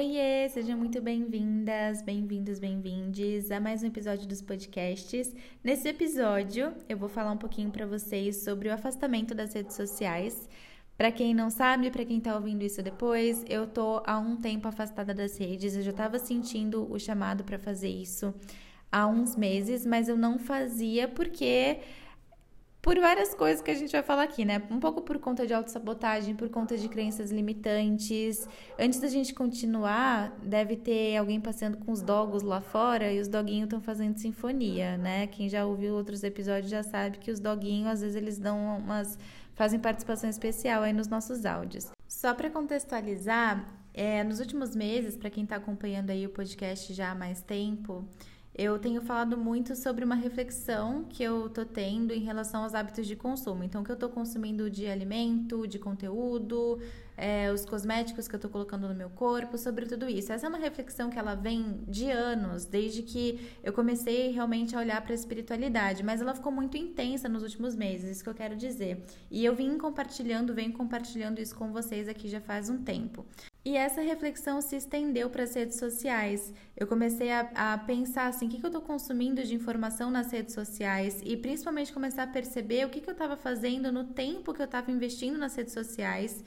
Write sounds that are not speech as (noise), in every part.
Oiê, sejam muito bem-vindas, bem-vindos, bem-vindes a mais um episódio dos podcasts. Nesse episódio, eu vou falar um pouquinho para vocês sobre o afastamento das redes sociais. Para quem não sabe, para quem tá ouvindo isso depois, eu tô há um tempo afastada das redes, eu já tava sentindo o chamado para fazer isso há uns meses, mas eu não fazia porque por várias coisas que a gente vai falar aqui, né? Um pouco por conta de autossabotagem, por conta de crenças limitantes. Antes da gente continuar, deve ter alguém passeando com os dogos lá fora e os doguinhos estão fazendo sinfonia, né? Quem já ouviu outros episódios já sabe que os doguinhos, às vezes, eles dão umas. fazem participação especial aí nos nossos áudios. Só para contextualizar, é, nos últimos meses, para quem está acompanhando aí o podcast já há mais tempo, eu tenho falado muito sobre uma reflexão que eu tô tendo em relação aos hábitos de consumo. Então, o que eu tô consumindo de alimento, de conteúdo, é, os cosméticos que eu tô colocando no meu corpo, sobre tudo isso. Essa é uma reflexão que ela vem de anos, desde que eu comecei realmente a olhar para a espiritualidade, mas ela ficou muito intensa nos últimos meses, isso que eu quero dizer. E eu vim compartilhando, venho compartilhando isso com vocês aqui já faz um tempo. E essa reflexão se estendeu para as redes sociais. Eu comecei a, a pensar assim, o que, que eu estou consumindo de informação nas redes sociais e principalmente começar a perceber o que, que eu estava fazendo no tempo que eu estava investindo nas redes sociais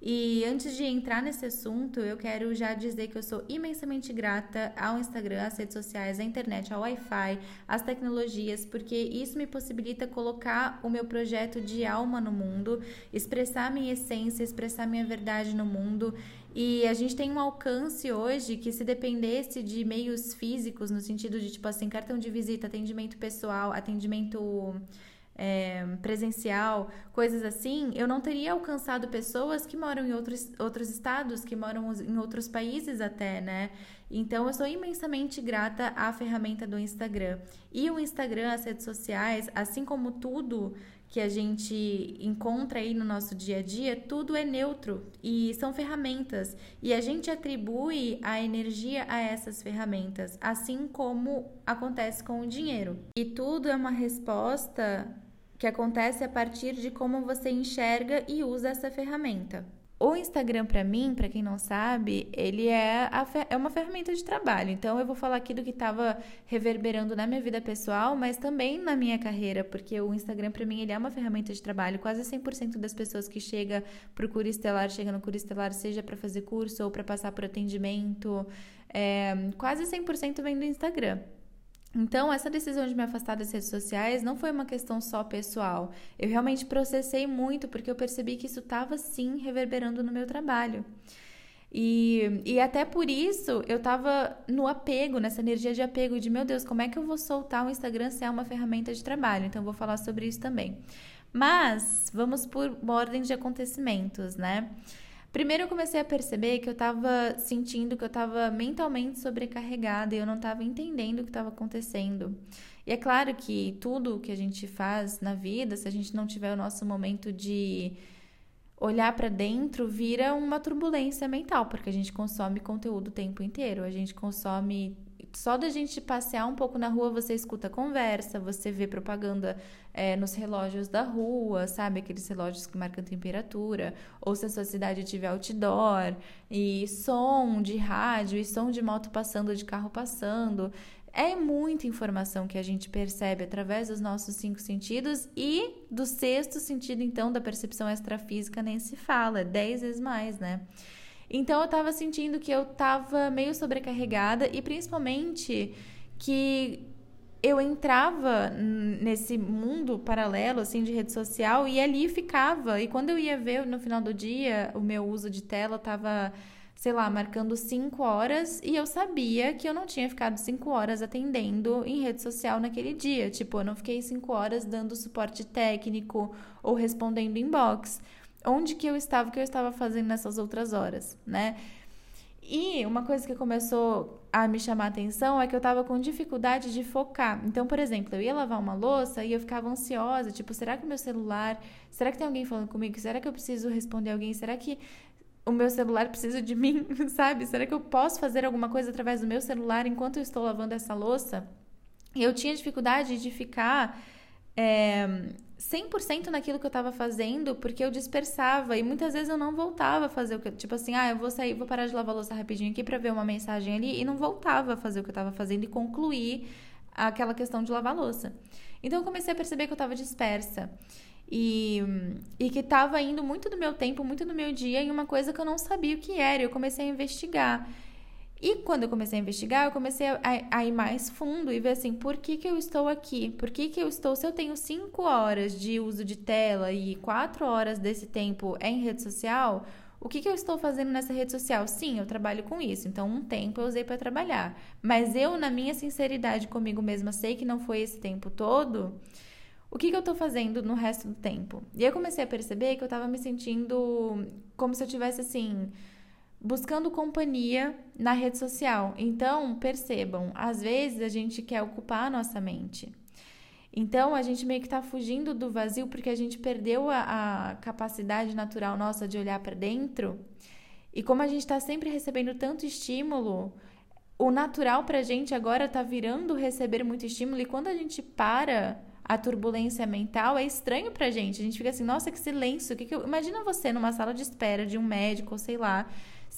e antes de entrar nesse assunto, eu quero já dizer que eu sou imensamente grata ao Instagram, às redes sociais, à internet, ao Wi-Fi, às tecnologias, porque isso me possibilita colocar o meu projeto de alma no mundo, expressar minha essência, expressar minha verdade no mundo. E a gente tem um alcance hoje que, se dependesse de meios físicos, no sentido de, tipo assim, cartão de visita, atendimento pessoal, atendimento é, presencial, coisas assim, eu não teria alcançado pessoas que moram em outros, outros estados, que moram em outros países até, né? Então, eu sou imensamente grata à ferramenta do Instagram. E o Instagram, as redes sociais, assim como tudo que a gente encontra aí no nosso dia a dia, tudo é neutro e são ferramentas. E a gente atribui a energia a essas ferramentas, assim como acontece com o dinheiro. E tudo é uma resposta que acontece a partir de como você enxerga e usa essa ferramenta. O Instagram, para mim, para quem não sabe, ele é, é uma ferramenta de trabalho. Então, eu vou falar aqui do que estava reverberando na minha vida pessoal, mas também na minha carreira, porque o Instagram, para mim, ele é uma ferramenta de trabalho. Quase 100% das pessoas que chega pro Cura Estelar, chega no Cura Estelar, seja para fazer curso ou para passar por atendimento, é, quase 100% vem do Instagram. Então, essa decisão de me afastar das redes sociais não foi uma questão só pessoal. Eu realmente processei muito porque eu percebi que isso estava sim reverberando no meu trabalho. E, e até por isso eu estava no apego, nessa energia de apego, de meu Deus, como é que eu vou soltar o Instagram se é uma ferramenta de trabalho? Então, eu vou falar sobre isso também. Mas vamos por ordem de acontecimentos, né? Primeiro eu comecei a perceber que eu estava sentindo que eu estava mentalmente sobrecarregada e eu não estava entendendo o que estava acontecendo. E é claro que tudo que a gente faz na vida, se a gente não tiver o nosso momento de olhar para dentro, vira uma turbulência mental, porque a gente consome conteúdo o tempo inteiro. A gente consome só da gente passear um pouco na rua, você escuta conversa, você vê propaganda é, nos relógios da rua, sabe? Aqueles relógios que marcam temperatura. Ou se a sua cidade tiver outdoor, e som de rádio, e som de moto passando, de carro passando. É muita informação que a gente percebe através dos nossos cinco sentidos e do sexto sentido, então, da percepção extrafísica, nem se fala, dez vezes mais, né? Então eu tava sentindo que eu tava meio sobrecarregada e principalmente que eu entrava nesse mundo paralelo assim de rede social e ali ficava. E quando eu ia ver no final do dia, o meu uso de tela tava, sei lá, marcando 5 horas e eu sabia que eu não tinha ficado 5 horas atendendo em rede social naquele dia. Tipo, eu não fiquei 5 horas dando suporte técnico ou respondendo inbox onde que eu estava, o que eu estava fazendo nessas outras horas, né? E uma coisa que começou a me chamar a atenção é que eu estava com dificuldade de focar. Então, por exemplo, eu ia lavar uma louça e eu ficava ansiosa, tipo, será que o meu celular, será que tem alguém falando comigo? Será que eu preciso responder alguém? Será que o meu celular (laughs) precisa de mim, (laughs) sabe? Será que eu posso fazer alguma coisa através do meu celular enquanto eu estou lavando essa louça? E eu tinha dificuldade de ficar é, 100% naquilo que eu estava fazendo, porque eu dispersava e muitas vezes eu não voltava a fazer o que, tipo assim, ah, eu vou sair, vou parar de lavar louça rapidinho aqui para ver uma mensagem ali e não voltava a fazer o que eu estava fazendo e concluir aquela questão de lavar louça. Então eu comecei a perceber que eu estava dispersa. E, e que estava indo muito do meu tempo, muito do meu dia em uma coisa que eu não sabia o que era. Eu comecei a investigar. E quando eu comecei a investigar, eu comecei a, a, ir mais fundo e ver assim, por que, que eu estou aqui? Por que, que eu estou, se eu tenho cinco horas de uso de tela e quatro horas desse tempo é em rede social, o que, que eu estou fazendo nessa rede social? Sim, eu trabalho com isso, então um tempo eu usei para trabalhar. Mas eu, na minha sinceridade comigo mesma, sei que não foi esse tempo todo. O que, que eu estou fazendo no resto do tempo? E eu comecei a perceber que eu estava me sentindo como se eu tivesse assim buscando companhia na rede social. Então, percebam, às vezes a gente quer ocupar a nossa mente. Então, a gente meio que está fugindo do vazio porque a gente perdeu a, a capacidade natural nossa de olhar para dentro. E como a gente está sempre recebendo tanto estímulo, o natural para a gente agora está virando receber muito estímulo. E quando a gente para a turbulência mental, é estranho para a gente. A gente fica assim, nossa, que silêncio. Que que eu... Imagina você numa sala de espera de um médico, sei lá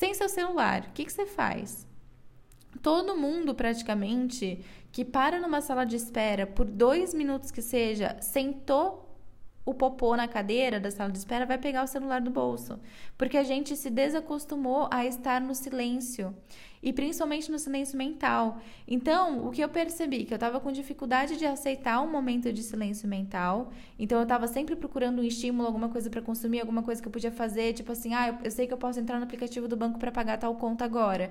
sem seu celular, o que, que você faz? Todo mundo, praticamente, que para numa sala de espera por dois minutos que seja, sentou o popô na cadeira da sala de espera, vai pegar o celular do bolso. Porque a gente se desacostumou a estar no silêncio e principalmente no silêncio mental. Então, o que eu percebi que eu estava com dificuldade de aceitar um momento de silêncio mental. Então, eu estava sempre procurando um estímulo, alguma coisa para consumir, alguma coisa que eu podia fazer, tipo assim, ah, eu, eu sei que eu posso entrar no aplicativo do banco para pagar tal conta agora.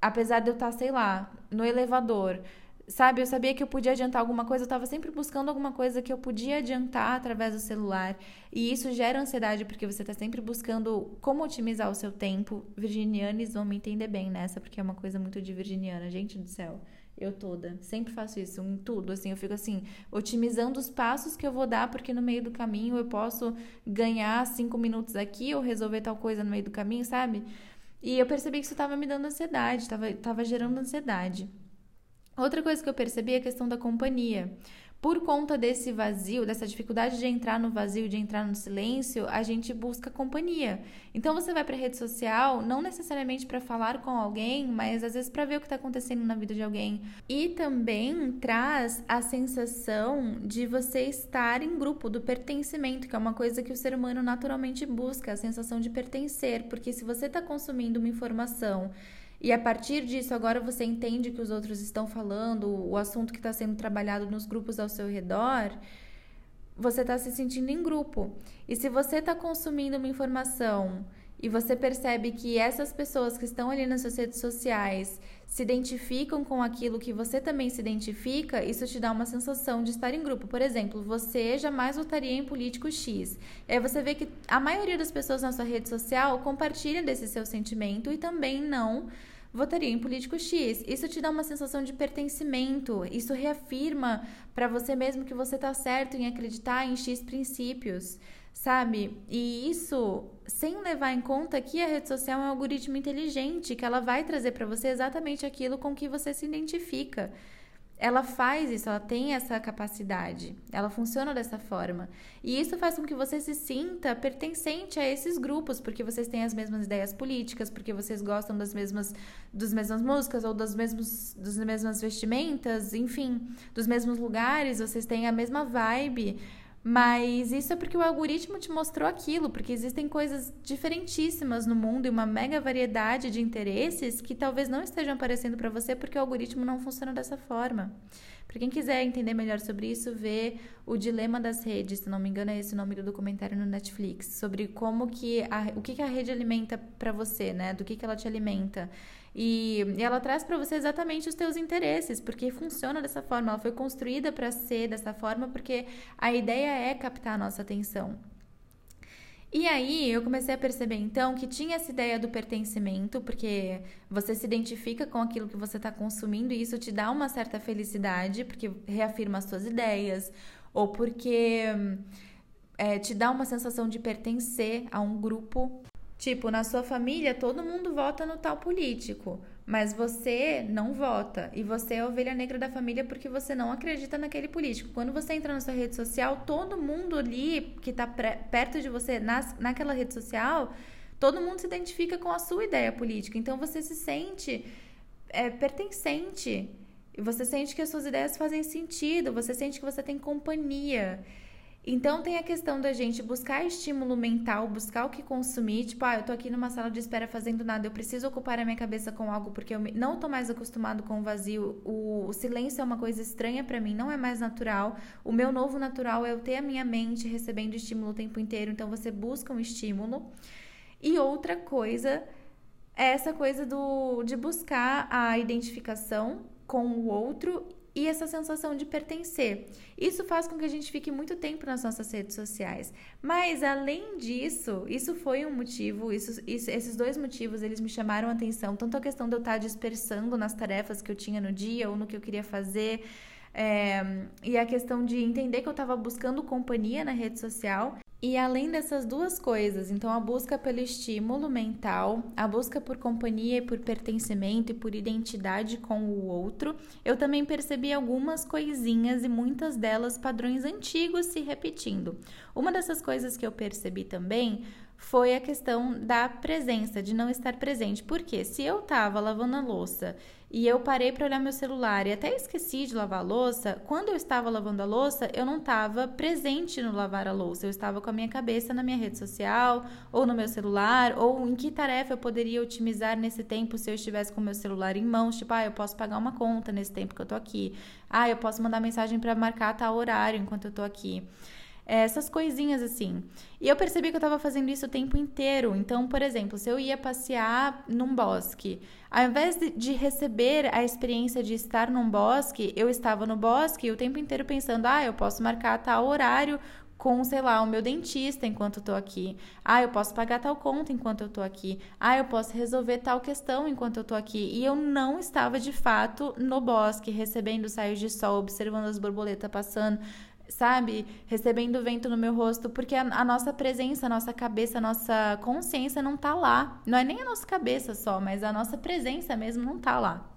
Apesar de eu estar, tá, sei lá, no elevador, Sabe, eu sabia que eu podia adiantar alguma coisa, eu estava sempre buscando alguma coisa que eu podia adiantar através do celular. E isso gera ansiedade, porque você está sempre buscando como otimizar o seu tempo. Virginianes vão me entender bem nessa, porque é uma coisa muito de virginiana, gente do céu. Eu toda, sempre faço isso em tudo, assim, eu fico assim, otimizando os passos que eu vou dar, porque no meio do caminho eu posso ganhar cinco minutos aqui ou resolver tal coisa no meio do caminho, sabe? E eu percebi que isso estava me dando ansiedade, estava gerando ansiedade. Outra coisa que eu percebi é a questão da companhia. Por conta desse vazio, dessa dificuldade de entrar no vazio, de entrar no silêncio, a gente busca companhia. Então você vai para a rede social, não necessariamente para falar com alguém, mas às vezes para ver o que está acontecendo na vida de alguém. E também traz a sensação de você estar em grupo, do pertencimento, que é uma coisa que o ser humano naturalmente busca, a sensação de pertencer. Porque se você está consumindo uma informação e a partir disso, agora você entende que os outros estão falando, o assunto que está sendo trabalhado nos grupos ao seu redor, você está se sentindo em grupo. E se você está consumindo uma informação e você percebe que essas pessoas que estão ali nas suas redes sociais se identificam com aquilo que você também se identifica, isso te dá uma sensação de estar em grupo. Por exemplo, você jamais votaria em político X. Aí você vê que a maioria das pessoas na sua rede social compartilha desse seu sentimento e também não votaria em político X. Isso te dá uma sensação de pertencimento, isso reafirma para você mesmo que você está certo em acreditar em X princípios, sabe? E isso sem levar em conta que a rede social é um algoritmo inteligente, que ela vai trazer para você exatamente aquilo com que você se identifica ela faz isso, ela tem essa capacidade, ela funciona dessa forma. E isso faz com que você se sinta pertencente a esses grupos, porque vocês têm as mesmas ideias políticas, porque vocês gostam das mesmas, das mesmas músicas ou das, mesmos, das mesmas vestimentas, enfim, dos mesmos lugares, vocês têm a mesma vibe. Mas isso é porque o algoritmo te mostrou aquilo, porque existem coisas diferentíssimas no mundo e uma mega variedade de interesses que talvez não estejam aparecendo para você porque o algoritmo não funciona dessa forma. Para quem quiser entender melhor sobre isso, vê o dilema das redes, se não me engano é esse o nome do documentário no Netflix, sobre como que a, o que, que a rede alimenta para você, né? Do que, que ela te alimenta. E, e ela traz para você exatamente os teus interesses, porque funciona dessa forma, ela foi construída para ser dessa forma, porque a ideia é captar a nossa atenção. E aí eu comecei a perceber então que tinha essa ideia do pertencimento, porque você se identifica com aquilo que você está consumindo e isso te dá uma certa felicidade, porque reafirma as suas ideias, ou porque é, te dá uma sensação de pertencer a um grupo. Tipo, na sua família todo mundo vota no tal político, mas você não vota e você é ovelha negra da família porque você não acredita naquele político. Quando você entra na sua rede social, todo mundo ali que está perto de você nas, naquela rede social, todo mundo se identifica com a sua ideia política. Então você se sente é, pertencente. Você sente que as suas ideias fazem sentido, você sente que você tem companhia. Então tem a questão da gente buscar estímulo mental, buscar o que consumir, tipo, ah, eu tô aqui numa sala de espera fazendo nada, eu preciso ocupar a minha cabeça com algo porque eu não tô mais acostumado com o vazio, o, o silêncio é uma coisa estranha para mim, não é mais natural. O meu novo natural é eu ter a minha mente recebendo estímulo o tempo inteiro, então você busca um estímulo. E outra coisa é essa coisa do de buscar a identificação com o outro e essa sensação de pertencer. Isso faz com que a gente fique muito tempo nas nossas redes sociais. Mas além disso, isso foi um motivo, isso, isso, esses dois motivos eles me chamaram a atenção, tanto a questão de eu estar dispersando nas tarefas que eu tinha no dia ou no que eu queria fazer. É, e a questão de entender que eu estava buscando companhia na rede social e além dessas duas coisas, então a busca pelo estímulo mental, a busca por companhia e por pertencimento e por identidade com o outro, eu também percebi algumas coisinhas e muitas delas padrões antigos se repetindo. Uma dessas coisas que eu percebi também foi a questão da presença, de não estar presente. Porque se eu estava lavando a louça e eu parei para olhar meu celular e até esqueci de lavar a louça, quando eu estava lavando a louça, eu não estava presente no lavar a louça. Eu estava com a minha cabeça na minha rede social, ou no meu celular, ou em que tarefa eu poderia otimizar nesse tempo se eu estivesse com o meu celular em mãos. Tipo, ah, eu posso pagar uma conta nesse tempo que eu tô aqui. Ah, eu posso mandar mensagem para marcar tal horário enquanto eu tô aqui. É, essas coisinhas assim. E eu percebi que eu estava fazendo isso o tempo inteiro. Então, por exemplo, se eu ia passear num bosque, ao invés de, receber a experiência de estar num bosque, eu estava no bosque o tempo inteiro pensando: ah, eu posso marcar tal horário com, sei lá, o meu dentista enquanto eu tô aqui. Ah, eu posso pagar tal conta enquanto eu tô aqui. Ah, eu posso resolver tal questão enquanto eu tô aqui. E eu não estava de fato no bosque, recebendo saios de sol, observando as borboletas passando, sabe? Recebendo vento no meu rosto, porque a, a, nossa presença, a nossa cabeça, a nossa consciência não tá lá. Não é nem a nossa cabeça só, mas a nossa presença mesmo não tá lá.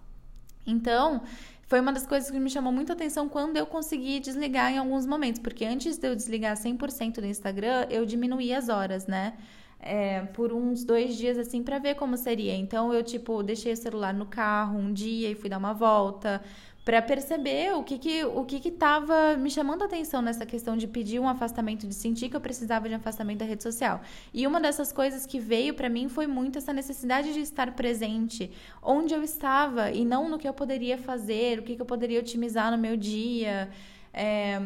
Então, foi uma das coisas que me chamou muita atenção quando eu consegui desligar em alguns momentos, porque antes de eu desligar 100% do Instagram, eu diminuí as horas, né? É, por uns dois dias assim para ver como seria. Então eu tipo deixei o celular no carro um dia e fui dar uma volta, para perceber o que que o que que estava me chamando a atenção nessa questão de pedir um afastamento, de sentir que eu precisava de um afastamento da rede social. E uma dessas coisas que veio para mim foi muito essa necessidade de estar presente onde eu estava e não no que eu poderia fazer, o que que eu poderia otimizar no meu dia é,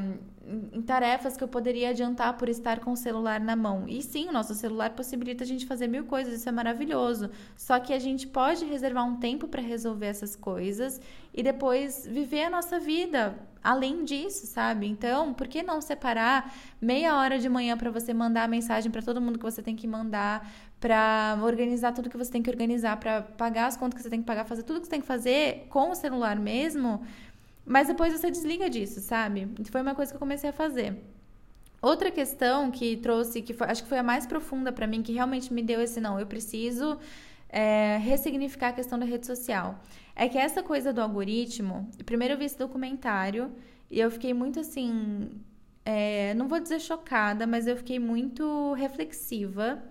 em tarefas que eu poderia adiantar por estar com o celular na mão. E sim, o nosso celular possibilita a gente fazer mil coisas, isso é maravilhoso. Só que a gente pode reservar um tempo para resolver essas coisas e depois viver a nossa vida além disso, sabe? Então, por que não separar meia hora de manhã para você mandar a mensagem para todo mundo que você tem que mandar, para organizar tudo que você tem que organizar, para pagar as contas que você tem que pagar, fazer tudo que você tem que fazer com o celular mesmo? Mas depois você desliga disso, sabe? Foi uma coisa que eu comecei a fazer. Outra questão que trouxe, que foi, acho que foi a mais profunda para mim, que realmente me deu esse não, eu preciso é, ressignificar a questão da rede social. É que essa coisa do algoritmo, primeiro eu vi esse documentário e eu fiquei muito assim, é, não vou dizer chocada, mas eu fiquei muito reflexiva.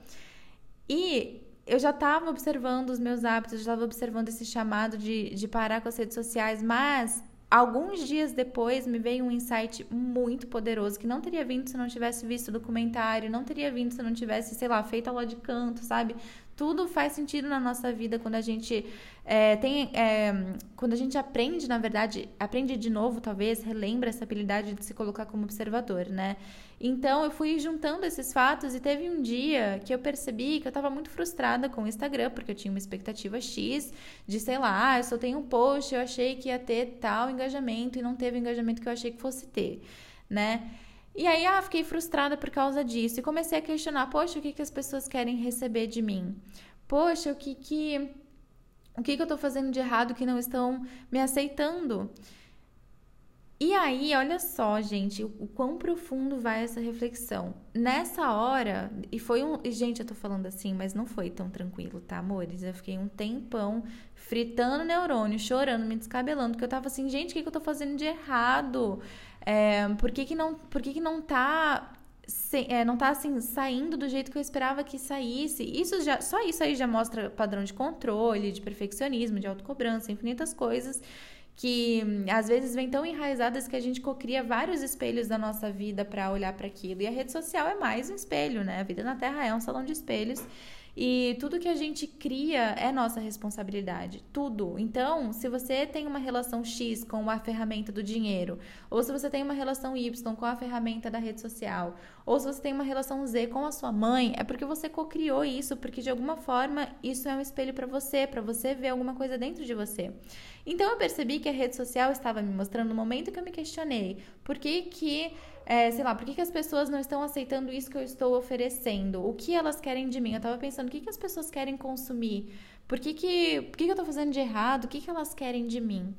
E eu já estava observando os meus hábitos, já estava observando esse chamado de, de parar com as redes sociais, mas Alguns dias depois me veio um insight muito poderoso que não teria vindo se não tivesse visto o documentário, não teria vindo se não tivesse, sei lá, feito aula de canto, sabe? Tudo faz sentido na nossa vida quando a gente é, tem. É, quando a gente aprende, na verdade, aprende de novo, talvez, relembra essa habilidade de se colocar como observador, né? Então eu fui juntando esses fatos e teve um dia que eu percebi que eu estava muito frustrada com o Instagram, porque eu tinha uma expectativa X de, sei lá, ah, eu só tenho um post, eu achei que ia ter tal engajamento e não teve o engajamento que eu achei que fosse ter, né? E aí, ah, fiquei frustrada por causa disso. E comecei a questionar, poxa, o que, que as pessoas querem receber de mim? Poxa, o que que... O que, que eu tô fazendo de errado que não estão me aceitando? E aí, olha só, gente, o, quão profundo vai essa reflexão. Nessa hora, e foi um. Gente, eu tô falando assim, mas não foi tão tranquilo, tá, amores? Eu fiquei um tempão fritando neurônio, chorando, me descabelando, porque eu tava assim, gente, o que, que eu tô fazendo de errado? É, por que, que não. Por que, que não tá é, não tá assim saindo do jeito que eu esperava que saísse. Isso já, só isso aí já mostra padrão de controle, de perfeccionismo, de autocobrança, infinitas coisas que às vezes vem tão enraizadas que a gente cocria vários espelhos da nossa vida para olhar para aquilo. E a rede social é mais um espelho, né? A vida na Terra é um salão de espelhos. E tudo que a gente cria é nossa responsabilidade, tudo. Então, se você tem uma relação X com a ferramenta do dinheiro, ou se você tem uma relação Y com a ferramenta da rede social, ou se você tem uma relação Z com a sua mãe, é porque você cocriou isso, porque de alguma forma isso é um espelho para você, para você ver alguma coisa dentro de você. Então eu percebi que a rede social estava me mostrando no momento que eu me questionei, por que que é, sei lá, por que, que as pessoas não estão aceitando isso que eu estou oferecendo? O que elas querem de mim? Eu tava pensando, o que, que as pessoas querem consumir? Por que, que, por que, que eu tô fazendo de errado? O que, que elas querem de mim?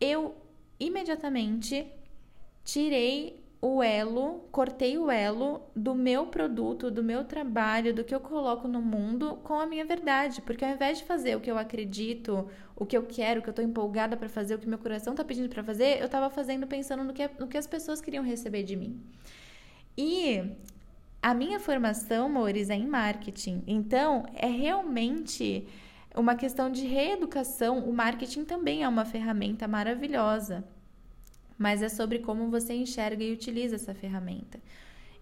Eu imediatamente tirei o elo, cortei o elo do meu produto, do meu trabalho, do que eu coloco no mundo com a minha verdade. Porque ao invés de fazer o que eu acredito, o que eu quero, o que eu tô empolgada para fazer, o que meu coração tá pedindo para fazer, eu tava fazendo pensando no que, no que as pessoas queriam receber de mim. E a minha formação, Mores, é em marketing. Então, é realmente uma questão de reeducação. O marketing também é uma ferramenta maravilhosa mas é sobre como você enxerga e utiliza essa ferramenta.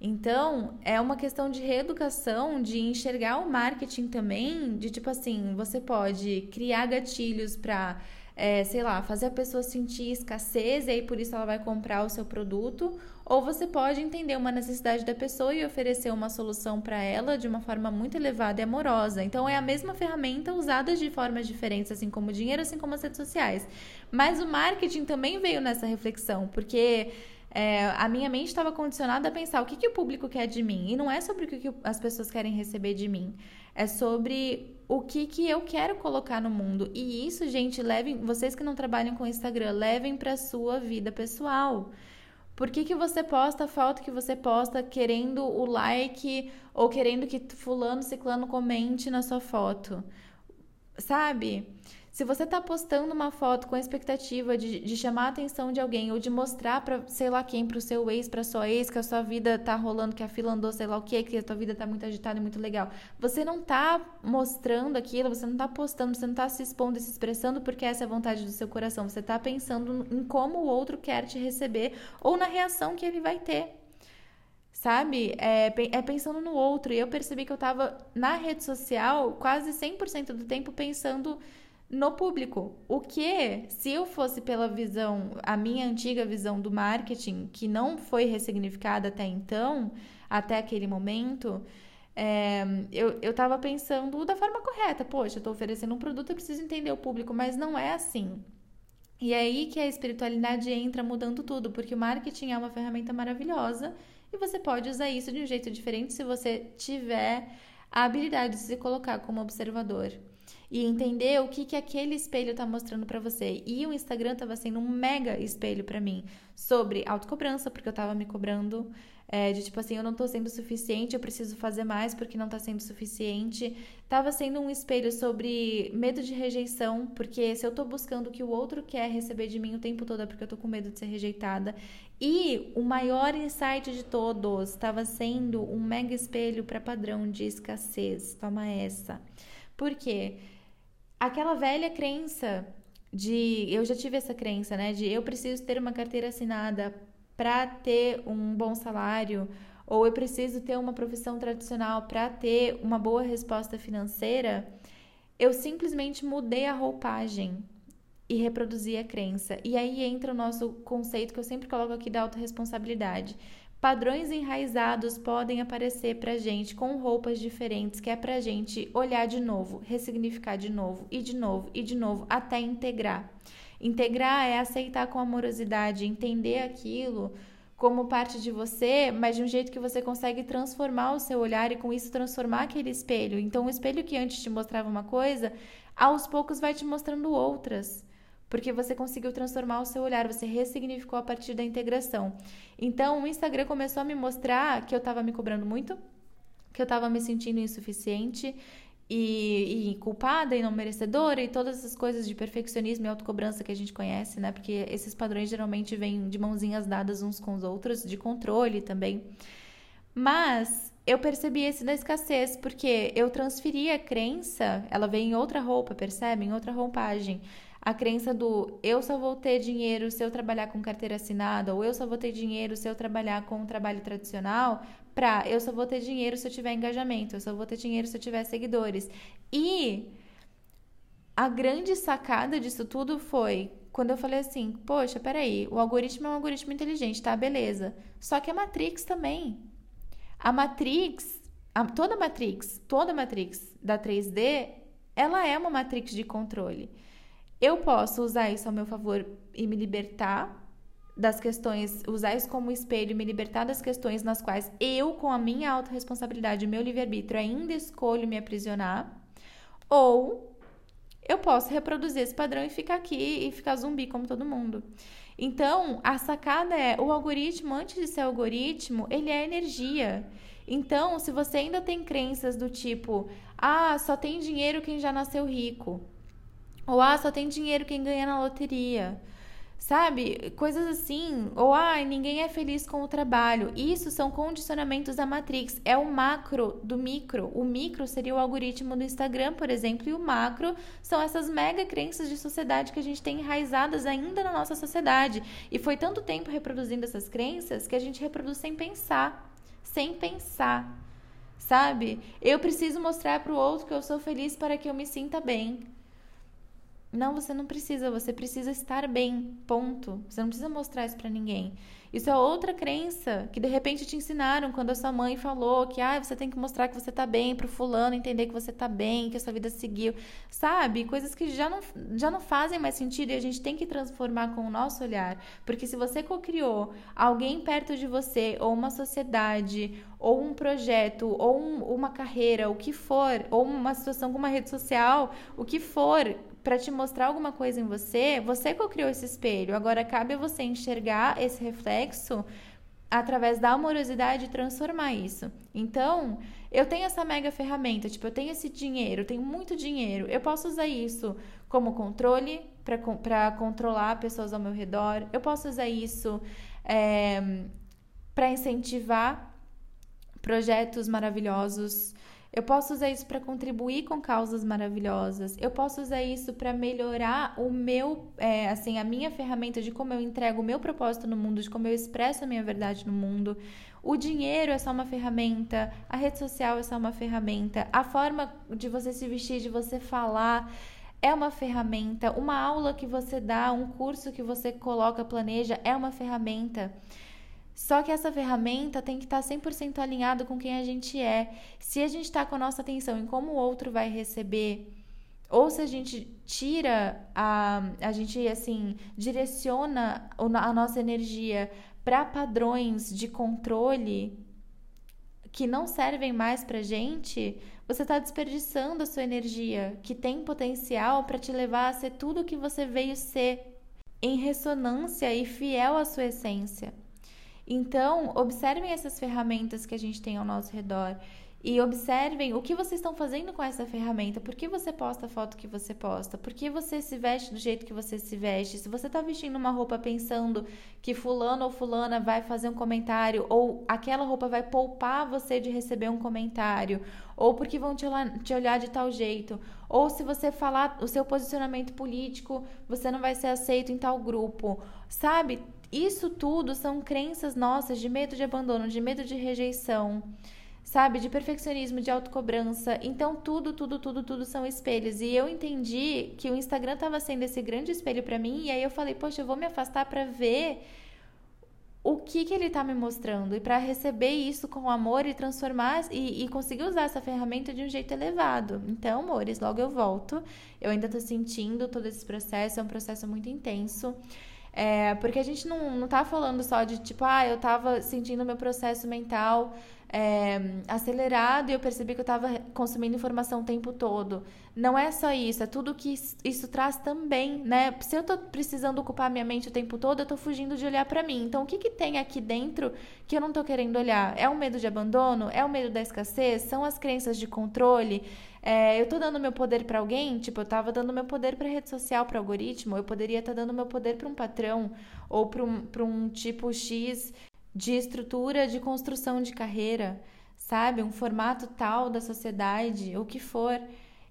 Então, é uma questão de reeducação, de enxergar o marketing também, de tipo assim, você pode criar gatilhos para é, sei lá, fazer a pessoa sentir escassez e aí por isso ela vai comprar o seu produto, ou você pode entender uma necessidade da pessoa e oferecer uma solução para ela de uma forma muito elevada e amorosa. Então é a mesma ferramenta usada de formas diferentes, assim como o dinheiro, assim como as redes sociais. Mas o marketing também veio nessa reflexão, porque é, a minha mente estava condicionada a pensar o que, que o público quer de mim. E não é sobre o que, que as pessoas querem receber de mim. É sobre o que, que eu quero colocar no mundo. E isso, gente, levem, vocês que não trabalham com Instagram, levem para sua vida pessoal. Por que, que você posta a foto que você posta querendo o like ou querendo que fulano, ciclano comente na sua foto? Sabe? Se você está postando uma foto com a expectativa de, de, chamar a atenção de alguém ou de mostrar para sei lá quem, para o seu ex, para sua ex, que a sua vida tá rolando, que a fila andou, sei lá o que, que a tua vida tá muito agitada e muito legal. Você não tá mostrando aquilo, você não tá postando, você não tá se expondo e se expressando porque essa é a vontade do seu coração. Você tá pensando em como o outro quer te receber ou na reação que ele vai ter sabe? É, é, pensando no outro. E eu percebi que eu tava na rede social quase 100% do tempo pensando no público. O que, se eu fosse pela visão, a minha antiga visão do marketing, que não foi ressignificada até então, até aquele momento, é, eu, eu pensando da forma correta. Poxa, eu oferecendo um produto, eu preciso entender o público, mas não é assim. E é aí que a espiritualidade entra mudando tudo, porque o marketing é uma ferramenta maravilhosa e você pode usar isso de um jeito diferente se você tiver a habilidade de se colocar como observador e entender o que, que aquele espelho está mostrando para você. E o Instagram estava sendo um mega espelho para mim sobre autocobrança, porque eu estava me cobrando é, de tipo assim, eu não tô sendo suficiente, eu preciso fazer mais porque não tá sendo suficiente. Tava sendo um espelho sobre medo de rejeição, porque se eu tô buscando o que o outro quer receber de mim o tempo todo é porque eu tô com medo de ser rejeitada. E o maior insight de todos estava sendo um mega espelho para padrão de escassez. Toma essa. Por quê? Aquela velha crença de eu já tive essa crença, né, de eu preciso ter uma carteira assinada para ter um bom salário, ou eu preciso ter uma profissão tradicional para ter uma boa resposta financeira, eu simplesmente mudei a roupagem e reproduzi a crença. E aí entra o nosso conceito que eu sempre coloco aqui da autorresponsabilidade. Padrões enraizados podem aparecer pra gente com roupas diferentes, que é pra gente olhar de novo, ressignificar de novo, e de novo, e de novo, até integrar. Integrar é aceitar com amorosidade, entender aquilo como parte de você, mas de um jeito que você consegue transformar o seu olhar e com isso transformar aquele espelho. Então, o espelho que antes te mostrava uma coisa, aos poucos vai te mostrando outras. Porque você conseguiu transformar o seu olhar, você ressignificou a partir da integração. Então, o Instagram começou a me mostrar que eu estava me cobrando muito, que eu estava me sentindo insuficiente e, e, culpada e não merecedora e todas essas coisas de perfeccionismo e autocobrança que a gente conhece, né? Porque esses padrões geralmente vêm de mãozinhas dadas uns com os outros, de controle também. Mas eu percebi esse da escassez, porque eu transferi a crença, ela vem em outra roupa, percebe? Em outra roupagem. A crença do eu só vou ter dinheiro se eu trabalhar com carteira assinada, ou eu só vou ter dinheiro se eu trabalhar com um trabalho tradicional, pra eu só vou ter dinheiro se eu tiver engajamento, eu só vou ter dinheiro se eu tiver seguidores. E a grande sacada disso tudo foi quando eu falei assim: poxa, peraí, o algoritmo é um algoritmo inteligente, tá? Beleza. Só que a Matrix também. A Matrix, a, toda Matrix, toda Matrix da 3D, ela é uma Matrix de controle. Eu posso usar isso ao meu favor e me libertar das questões, usar isso como espelho e me libertar das questões nas quais eu, com a minha autorresponsabilidade, o meu livre-arbítrio, ainda escolho me aprisionar. Ou eu posso reproduzir esse padrão e ficar aqui e ficar zumbi como todo mundo. Então, a sacada é, o algoritmo, antes de ser algoritmo, ele é energia. Então, se você ainda tem crenças do tipo, ah, só tem dinheiro quem já nasceu rico. Ou ah, só tem dinheiro quem ganha na loteria. Sabe? Coisas assim. Ou ah, ninguém é feliz com o trabalho. Isso são condicionamentos da Matrix. É o macro do micro. O micro seria o algoritmo do Instagram, por exemplo, e o macro são essas mega crenças de sociedade que a gente tem enraizadas ainda na nossa sociedade. E foi tanto tempo reproduzindo essas crenças que a gente reproduz sem pensar. Sem pensar. Sabe? Eu preciso mostrar para o outro que eu sou feliz para que eu me sinta bem. Não, você não precisa, você precisa estar bem, ponto. Você não precisa mostrar isso para ninguém. Isso é outra crença que de repente te ensinaram quando a sua mãe falou que ah, você tem que mostrar que você tá bem pro fulano entender que você tá bem, que a sua vida seguiu. Sabe? Coisas que já não, já não fazem mais sentido e a gente tem que transformar com o nosso olhar. Porque se você co-criou alguém perto de você, ou uma sociedade, ou um projeto, ou um, uma carreira, o que for, ou uma situação com uma rede social, o que for, para te mostrar alguma coisa em você, você co-criou esse espelho. Agora cabe a você enxergar esse reflexo através da amorosidade transformar isso. Então, eu tenho essa mega ferramenta, tipo, eu tenho esse dinheiro, eu tenho muito dinheiro. Eu posso usar isso como controle para controlar pessoas ao meu redor. Eu posso usar isso é, eh, para incentivar projetos maravilhosos. Eu posso usar isso para contribuir com causas maravilhosas. Eu posso usar isso para melhorar o meu, é, assim, a minha ferramenta de como eu entrego o meu propósito no mundo, de como eu expresso a minha verdade no mundo. O dinheiro é só uma ferramenta, a rede social é só uma ferramenta, a forma de você se vestir, de você falar é uma ferramenta, uma aula que você dá, um curso que você coloca, planeja, é uma ferramenta. Só que essa ferramenta tem que estar 100% alinhado com quem a gente é. Se a gente está com a nossa atenção em como o outro vai receber, ou se a gente tira a, a gente assim direciona a nossa energia para padrões de controle que não servem mais para gente, você está desperdiçando a sua energia, que tem potencial para te levar a ser tudo o que você veio ser, em ressonância e fiel à sua essência. Então, observem essas ferramentas que a gente tem ao nosso redor e observem o que vocês estão fazendo com essa ferramenta. Por que você posta a foto que você posta? Por que você se veste do jeito que você se veste? Se você está vestindo uma roupa pensando que fulano ou fulana vai fazer um comentário, ou aquela roupa vai poupar você de receber um comentário, ou porque vão te olhar, de tal jeito, ou se você falar o seu posicionamento político, você não vai ser aceito em tal grupo. Sabe? Isso tudo são crenças nossas de medo de abandono, de medo de rejeição, sabe? De perfeccionismo, de autocobrança. Então, tudo, tudo, tudo, tudo são espelhos. E eu entendi que o Instagram estava sendo esse grande espelho para mim. E aí eu falei, poxa, eu vou me afastar para ver o que, que ele está me mostrando e para receber isso com amor e transformar e, e, conseguir usar essa ferramenta de um jeito elevado. Então, amores, logo eu volto. Eu ainda estou sentindo todo esse processo, é um processo muito intenso. É, porque a gente não, não tá falando só de tipo, ah, eu tava sentindo meu processo mental é, acelerado e eu percebi que eu estava consumindo informação o tempo todo. Não é só isso, é tudo que isso traz também, né? Se eu estou precisando ocupar minha mente o tempo todo, eu estou fugindo de olhar para mim. Então, o que, que tem aqui dentro que eu não estou querendo olhar? É o medo de abandono? É o medo da escassez? São as crenças de controle? É, eu estou dando meu poder para alguém? Tipo, eu estava dando meu poder para rede social, para algoritmo. Eu poderia estar tá dando meu poder para um patrão ou para um, um tipo X de estrutura de construção de carreira, sabe? Um formato tal da sociedade, o que for.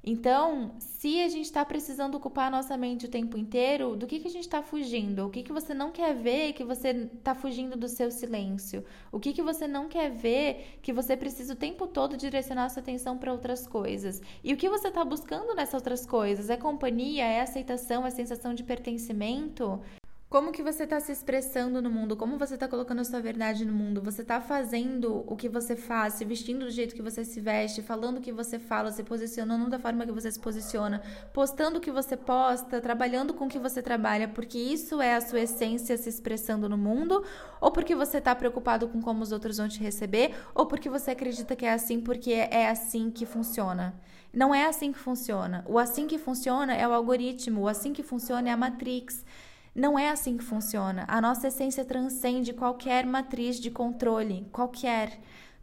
Então, se a gente está precisando ocupar a nossa mente o tempo inteiro, do que, que a gente está fugindo? O que, que você não quer ver que você está fugindo do seu silêncio? O que, que você não quer ver que você precisa o tempo todo direcionar a sua atenção para outras coisas? E o que você está buscando nessas outras coisas? É companhia? É aceitação? É sensação de pertencimento? Como que você está se expressando no mundo? Como você está colocando a sua verdade no mundo? Você está fazendo o que você faz, se vestindo do jeito que você se veste, falando o que você fala, se posicionando da forma que você se posiciona, postando o que você posta, trabalhando com o que você trabalha, porque isso é a sua essência se expressando no mundo? Ou porque você está preocupado com como os outros vão te receber? Ou porque você acredita que é assim porque é assim que funciona? Não é assim que funciona. O assim que funciona é o algoritmo, o assim que funciona é a Matrix. Não é assim que funciona. A nossa essência transcende qualquer matriz de controle, qualquer.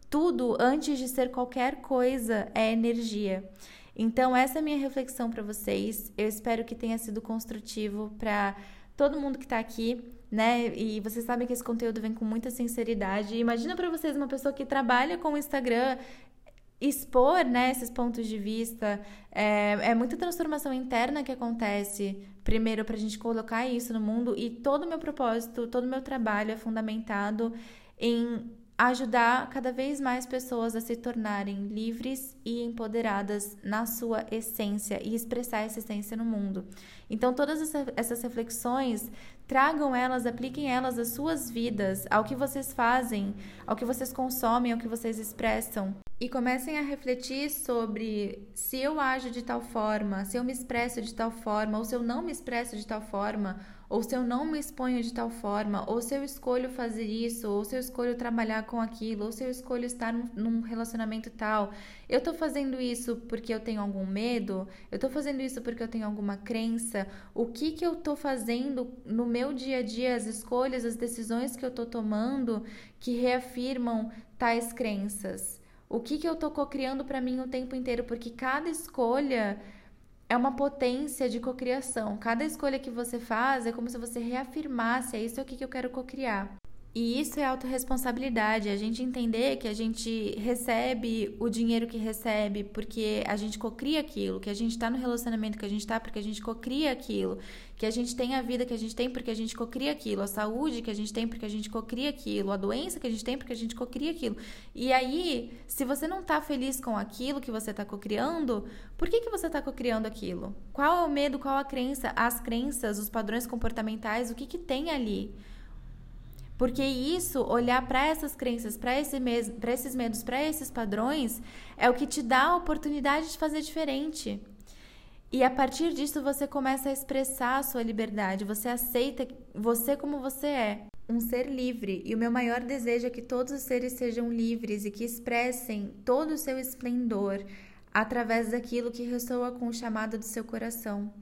Tudo, antes de ser qualquer coisa, é energia. Então, essa é a minha reflexão para vocês. Eu espero que tenha sido construtivo para todo mundo que está aqui, né? E vocês sabem que esse conteúdo vem com muita sinceridade. Imagina para vocês uma pessoa que trabalha com o Instagram expor né, esses pontos de vista. É, é muita transformação interna que acontece, primeiro, para a gente colocar isso no mundo, e todo o meu propósito, todo o meu trabalho é fundamentado em ajudar cada vez mais pessoas a se tornarem livres e empoderadas na sua essência e expressar essa essência no mundo. Então, todas essas reflexões, tragam elas, apliquem elas às suas vidas, ao que vocês fazem, ao que vocês consomem, ao que vocês expressam e comecem a refletir sobre se eu ajo de tal forma, se eu me expresso de tal forma, ou se eu não me expresso de tal forma, ou se eu não me exponho de tal forma, ou se eu escolho fazer isso, ou se eu escolho trabalhar com aquilo, ou se eu escolho estar num relacionamento tal. Eu tô fazendo isso porque eu tenho algum medo? Eu tô fazendo isso porque eu tenho alguma crença? O que que eu tô fazendo no meu dia a dia, as escolhas, as decisões que eu tô tomando que reafirmam tais crenças? O que, que eu tô cocriando para mim o tempo inteiro? Porque cada escolha é uma potência de cocriação. Cada escolha que você faz é como se você reafirmasse, é isso aqui que eu quero cocriar. E isso é autorresponsabilidade, a gente entender que a gente recebe o dinheiro que recebe porque a gente cocria aquilo, que a gente está no relacionamento que a gente está porque a gente cocria aquilo, que a gente tem a vida que a gente tem porque a gente cocria aquilo, a saúde que a gente tem porque a gente cocria aquilo, a doença que a gente tem porque a gente cocria aquilo. E aí, se você não está feliz com aquilo que você está cocriando, por que, que você está cocriando aquilo? Qual é o medo, qual a crença, as crenças, os padrões comportamentais, o que, que tem ali? Porque isso, olhar para essas crenças, para esse esses medos, para esses padrões, é o que te dá a oportunidade de fazer diferente. E a partir disso você começa a expressar a sua liberdade, você aceita você como você é, um ser livre. E o meu maior desejo é que todos os seres sejam livres e que expressem todo o seu esplendor através daquilo que ressoa com o chamado do seu coração.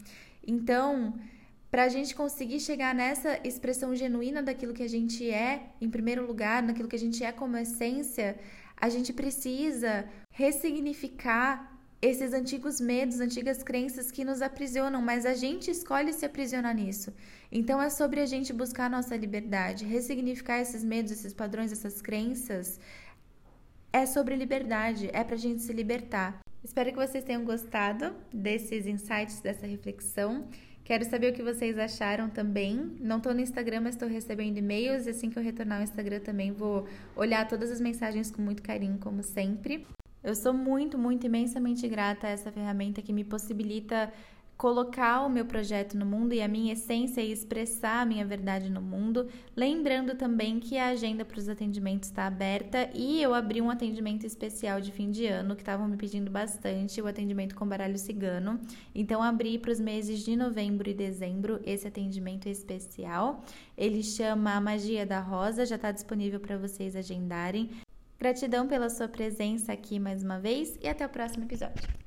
Então, para a gente conseguir chegar nessa expressão genuína daquilo que a gente é, em primeiro lugar, naquilo que a gente é como essência, a gente precisa ressignificar esses antigos medos, antigas crenças que nos aprisionam, mas a gente escolhe se aprisionar nisso. Então é sobre a gente buscar a nossa liberdade, ressignificar esses medos, esses padrões, essas crenças. É sobre liberdade, é para a gente se libertar. Espero que vocês tenham gostado desses insights, dessa reflexão. Quero saber o que vocês acharam também. Não estou no Instagram, mas estou recebendo e-mails. E assim que eu retornar ao Instagram também vou olhar todas as mensagens com muito carinho, como sempre. Eu sou muito, muito imensamente grata a essa ferramenta que me possibilita colocar o meu projeto no mundo e a minha essência e expressar a minha verdade no mundo. Lembrando também que a agenda para os atendimentos está aberta e eu abri um atendimento especial de fim de ano que estavam me pedindo bastante, o atendimento com baralho cigano. Então abri para os meses de novembro e dezembro esse atendimento especial. Ele chama a Magia da Rosa, já está disponível para vocês agendarem. Gratidão pela sua presença aqui mais uma vez e até o próximo episódio.